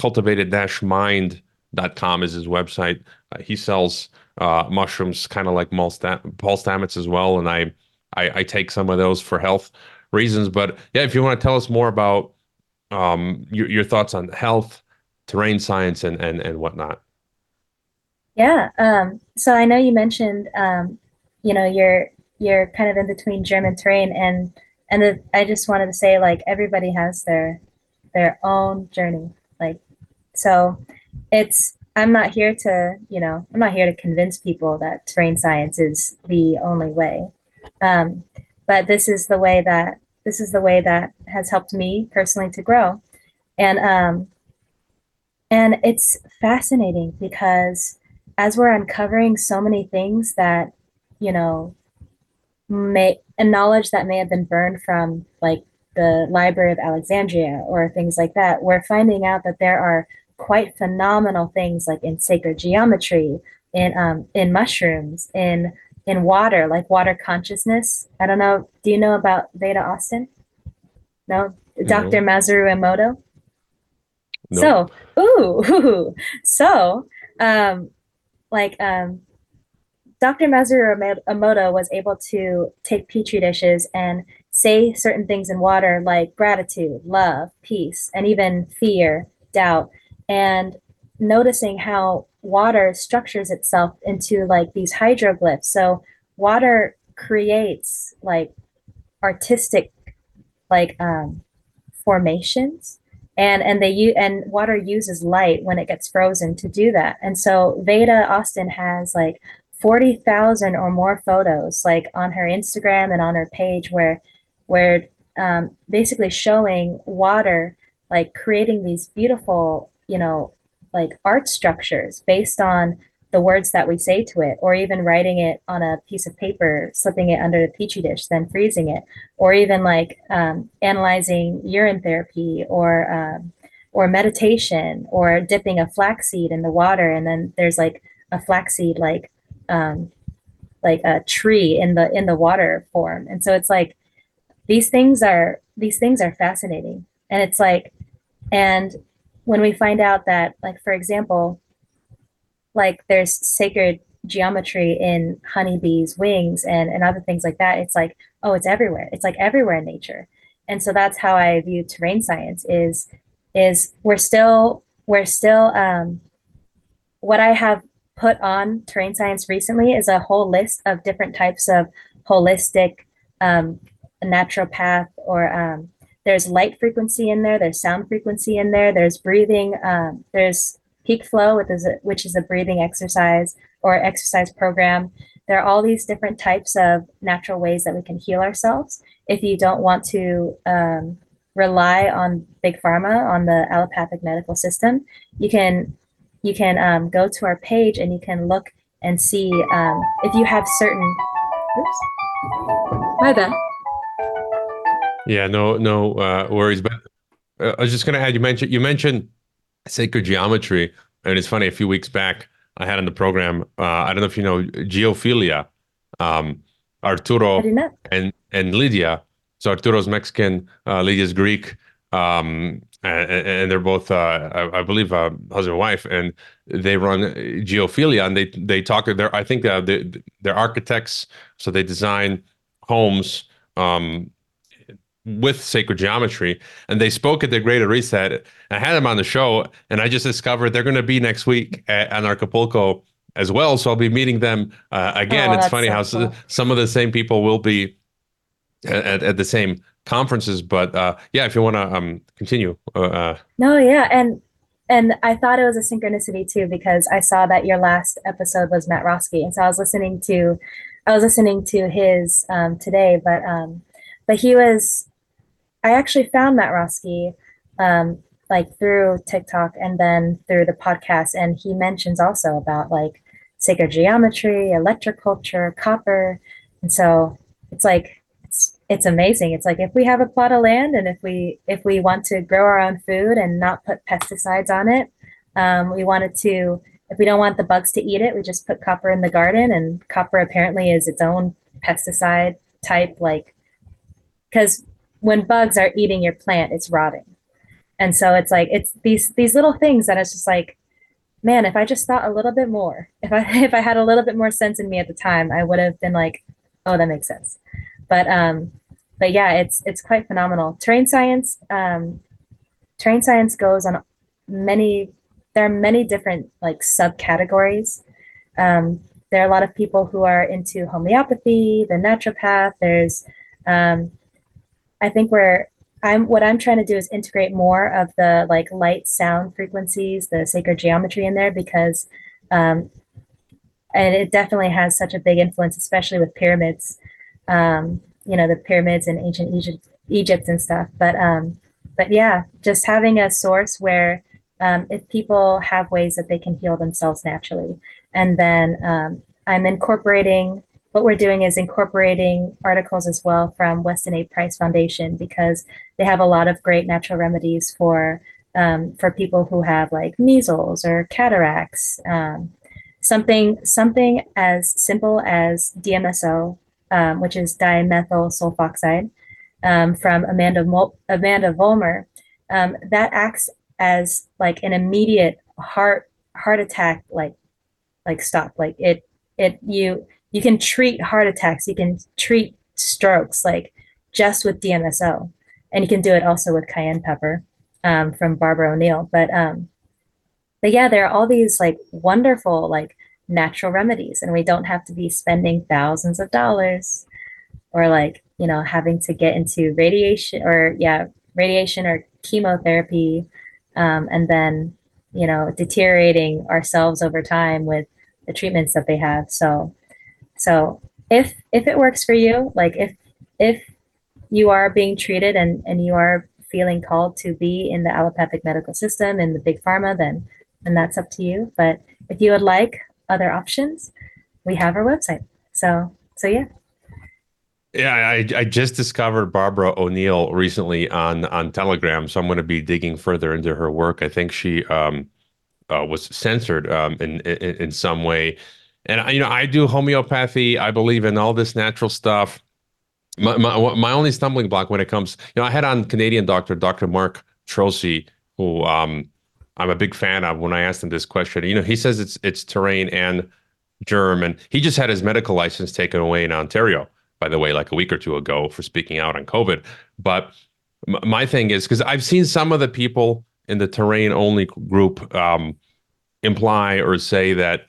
cultivated-mind.com is his website. Uh, he sells uh, mushrooms, kind of like Paul Stamets as well, and I, I, I take some of those for health reasons. But yeah, if you want to tell us more about um, your, your thoughts on health terrain science and and and whatnot. Yeah. Um, so I know you mentioned, um, you know, you're you're kind of in between germ and terrain, and and the, I just wanted to say, like, everybody has their their own journey. Like, so it's I'm not here to, you know, I'm not here to convince people that terrain science is the only way. Um, but this is the way that this is the way that has helped me personally to grow. And um, and it's fascinating because as we're uncovering so many things that, you know, may a knowledge that may have been burned from like the Library of Alexandria or things like that, we're finding out that there are quite phenomenal things like in sacred geometry, in um, in mushrooms, in in water, like water consciousness. I don't know. Do you know about Veda Austin? No, Dr. Masaru Emoto. So, ooh, ooh, *laughs* so, um, like, um, Dr. Masaru Emoto was able to take petri dishes and say certain things in water like gratitude, love, peace, and even fear, doubt, and noticing how water structures itself into like these hydroglyphs. So water creates like artistic like um, formations and and they use and water uses light when it gets frozen to do that and so veda austin has like 40,000 or more photos like on her instagram and on her page where where um, basically showing water like creating these beautiful you know like art structures based on the words that we say to it, or even writing it on a piece of paper, slipping it under the petri dish, then freezing it, or even like um, analyzing urine therapy or um, or meditation, or dipping a flaxseed in the water, and then there's like a flaxseed like um, like a tree in the in the water form, and so it's like these things are these things are fascinating, and it's like and when we find out that like for example like there's sacred geometry in honeybees wings and, and other things like that it's like oh it's everywhere. It's like everywhere in nature. And so that's how i view terrain science is is we're still we're still um, what i have put on terrain science recently is a whole list of different types of holistic um, naturopath or um, there's light frequency in there there's sound frequency in there there's breathing um, there's peak flow, which is a, which is a breathing exercise or exercise program. There are all these different types of natural ways that we can heal ourselves. If you don't want to um, rely on big pharma, on the allopathic medical system, you can you can um, go to our page and you can look and see um, if you have certain. Oops. My bad. Yeah, no, no uh, worries. But uh, I was just going to add. You mentioned you mentioned sacred geometry. And it's funny, a few weeks back, I had on the program, uh, I don't know if you know Geophilia, um, Arturo and, and Lydia. So Arturo's Mexican, uh, Lydia's Greek. Um, and, and, they're both, uh, I, I, believe, uh, husband and wife, and they run Geophilia, and they they talk. They're I think uh, they, they're architects, so they design homes um, with sacred geometry and they spoke at the greater reset. I had them on the show and i just discovered they're going to be next week at, acapulco as well so i'll be meeting them uh, again. Oh, it's funny so how cool. some of the same people will be at, at the same conferences but uh, yeah if you want to um, continue uh, uh, no yeah and and i thought it was a synchronicity too because i saw that your last episode was matt roski and so i was listening to i was listening to his um, today but um but he was I actually found Matt Roski um, like through TikTok and then through the podcast, and he mentions also about like sacred geometry, electroculture, copper, and so it's like it's it's amazing. It's like if we have a plot of land and if we if we want to grow our own food and not put pesticides on it, um, we wanted to. If we don't want the bugs to eat it, we just put copper in the garden, and copper apparently is its own pesticide type, like because when bugs are eating your plant, it's rotting. And so it's like it's these these little things that it's just like, man, if I just thought a little bit more, if I *laughs* if I had a little bit more sense in me at the time, I would have been like, oh, that makes sense. But um, but yeah, it's it's quite phenomenal. Terrain science, um, terrain science goes on many. There are many different like subcategories. Um, there are a lot of people who are into homeopathy, the naturopath. There's um, I think we're I'm what I'm trying to do is integrate more of the like light sound frequencies, the sacred geometry in there because um, and it definitely has such a big influence, especially with pyramids. Um, you know, the pyramids in ancient Egypt, Egypt and stuff. But um, but yeah, just having a source where um, if people have ways that they can heal themselves naturally, and then um, I'm incorporating what we're doing is incorporating articles as well from Weston A. Price Foundation because they have a lot of great natural remedies for um, for people who have like measles or cataracts. Um, something something as simple as DMSO, um, which is dimethyl sulfoxide, um, from Amanda Mol- Amanda Vollmer, um, that acts as like an immediate heart heart attack like like stop like it it you you can treat heart attacks, you can treat strokes like just with DMSO, and you can do it also with cayenne pepper um, from Barbara O'Neill. But um, but yeah, there are all these like wonderful like natural remedies, and we don't have to be spending thousands of dollars or like you know having to get into radiation or yeah radiation or chemotherapy, um, and then you know deteriorating ourselves over time with the treatments that they have. So so if if it works for you, like if if you are being treated and and you are feeling called to be in the allopathic medical system in the big pharma, then then that's up to you. But if you would like other options, we have our website. So so yeah. Yeah, I, I just discovered Barbara O'Neill recently on on Telegram, so I'm going to be digging further into her work. I think she um, uh, was censored um, in, in in some way, and you know I do homeopathy. I believe in all this natural stuff. My, my my only stumbling block when it comes, you know, I had on Canadian doctor Dr. Mark Trozzi, who um, I'm a big fan of. When I asked him this question, you know, he says it's it's terrain and germ, and he just had his medical license taken away in Ontario by the way, like a week or two ago for speaking out on COVID. But my thing is because I've seen some of the people in the terrain only group um, imply or say that.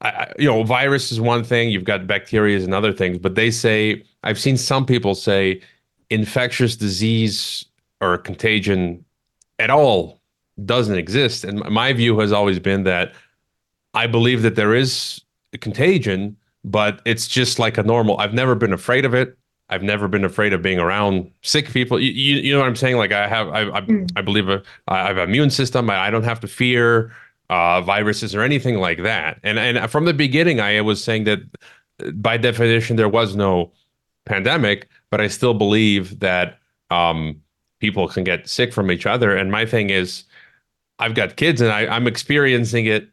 I, you know, virus is one thing. You've got bacteria and other things, but they say I've seen some people say infectious disease or contagion at all doesn't exist. And my view has always been that I believe that there is a contagion, but it's just like a normal. I've never been afraid of it. I've never been afraid of being around sick people. You, you, you know what I'm saying? Like I have, I, I, mm. I believe a, I have an immune system. I, I don't have to fear uh, viruses or anything like that. And and from the beginning, I was saying that by definition there was no pandemic, but I still believe that um, people can get sick from each other. And my thing is, I've got kids, and I, I'm experiencing it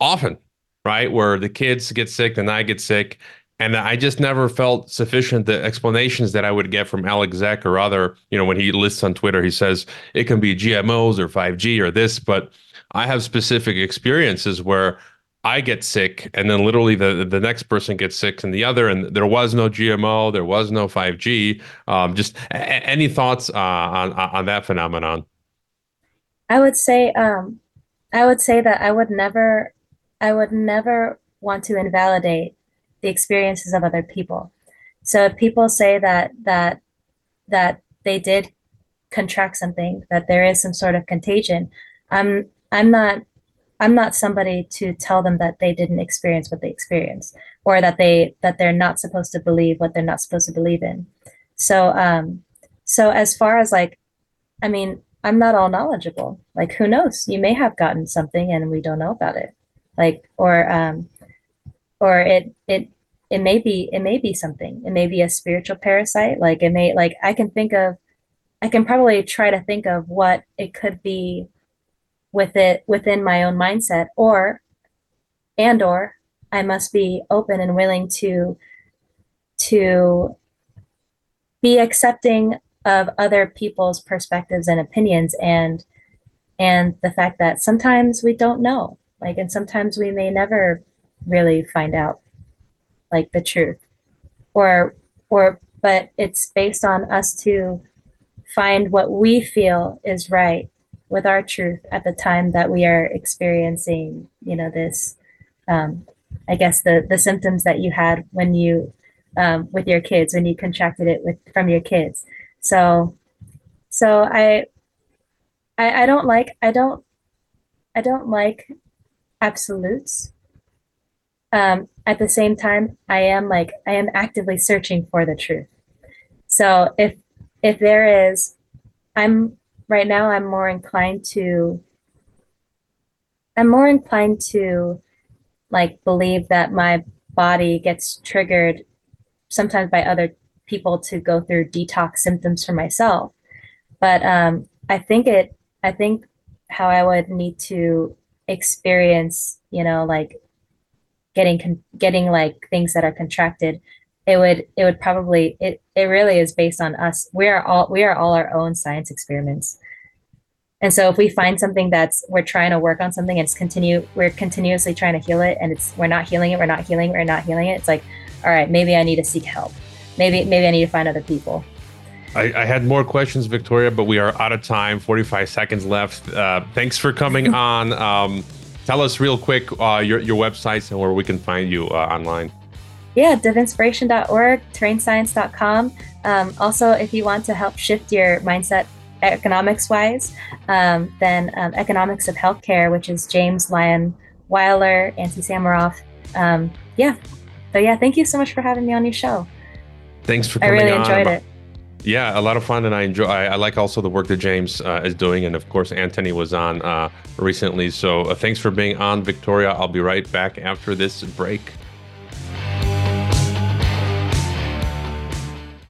often right? Where the kids get sick, then I get sick. And I just never felt sufficient the explanations that I would get from Alec Zeck or other, you know, when he lists on Twitter, he says it can be GMOs or 5G or this, but I have specific experiences where I get sick and then literally the the next person gets sick and the other and there was no GMO, there was no 5G. Um, just a- any thoughts uh, on on that phenomenon? I would say um, I would say that I would never I would never want to invalidate the experiences of other people. So if people say that that that they did contract something, that there is some sort of contagion, I'm I'm not I'm not somebody to tell them that they didn't experience what they experienced or that they that they're not supposed to believe what they're not supposed to believe in. So um so as far as like I mean, I'm not all knowledgeable. Like who knows? You may have gotten something and we don't know about it like or um or it it it may be it may be something it may be a spiritual parasite like it may like i can think of i can probably try to think of what it could be with it within my own mindset or and or i must be open and willing to to be accepting of other people's perspectives and opinions and and the fact that sometimes we don't know like and sometimes we may never really find out like the truth. Or or but it's based on us to find what we feel is right with our truth at the time that we are experiencing you know this um, i guess the the symptoms that you had when you um, with your kids when you contracted it with from your kids so so i i, I don't like i don't i don't like absolutes. Um, at the same time, I am like I am actively searching for the truth. So if if there is, I'm right now I'm more inclined to I'm more inclined to like believe that my body gets triggered sometimes by other people to go through detox symptoms for myself. But um, I think it I think how I would need to experience, you know, like getting con- getting like things that are contracted, it would it would probably it it really is based on us. We are all we are all our own science experiments. And so if we find something that's we're trying to work on something and it's continue we're continuously trying to heal it and it's we're not healing it, we're not healing it, we're not healing it, it's like, all right, maybe I need to seek help. Maybe maybe I need to find other people. I, I, had more questions, Victoria, but we are out of time. 45 seconds left. Uh, thanks for coming *laughs* on. Um, tell us real quick uh, your, your websites and where we can find you uh, online. Yeah, divinspiration.org, terrainscience.com. Um, also, if you want to help shift your mindset economics wise, um, then um, Economics of Healthcare, which is James Lyon Weiler, Nancy Samaroff. Um, yeah. So, yeah, thank you so much for having me on your show. Thanks for coming I really enjoyed it. Yeah, a lot of fun, and I enjoy. I, I like also the work that James uh, is doing, and of course Anthony was on uh, recently. So uh, thanks for being on, Victoria. I'll be right back after this break.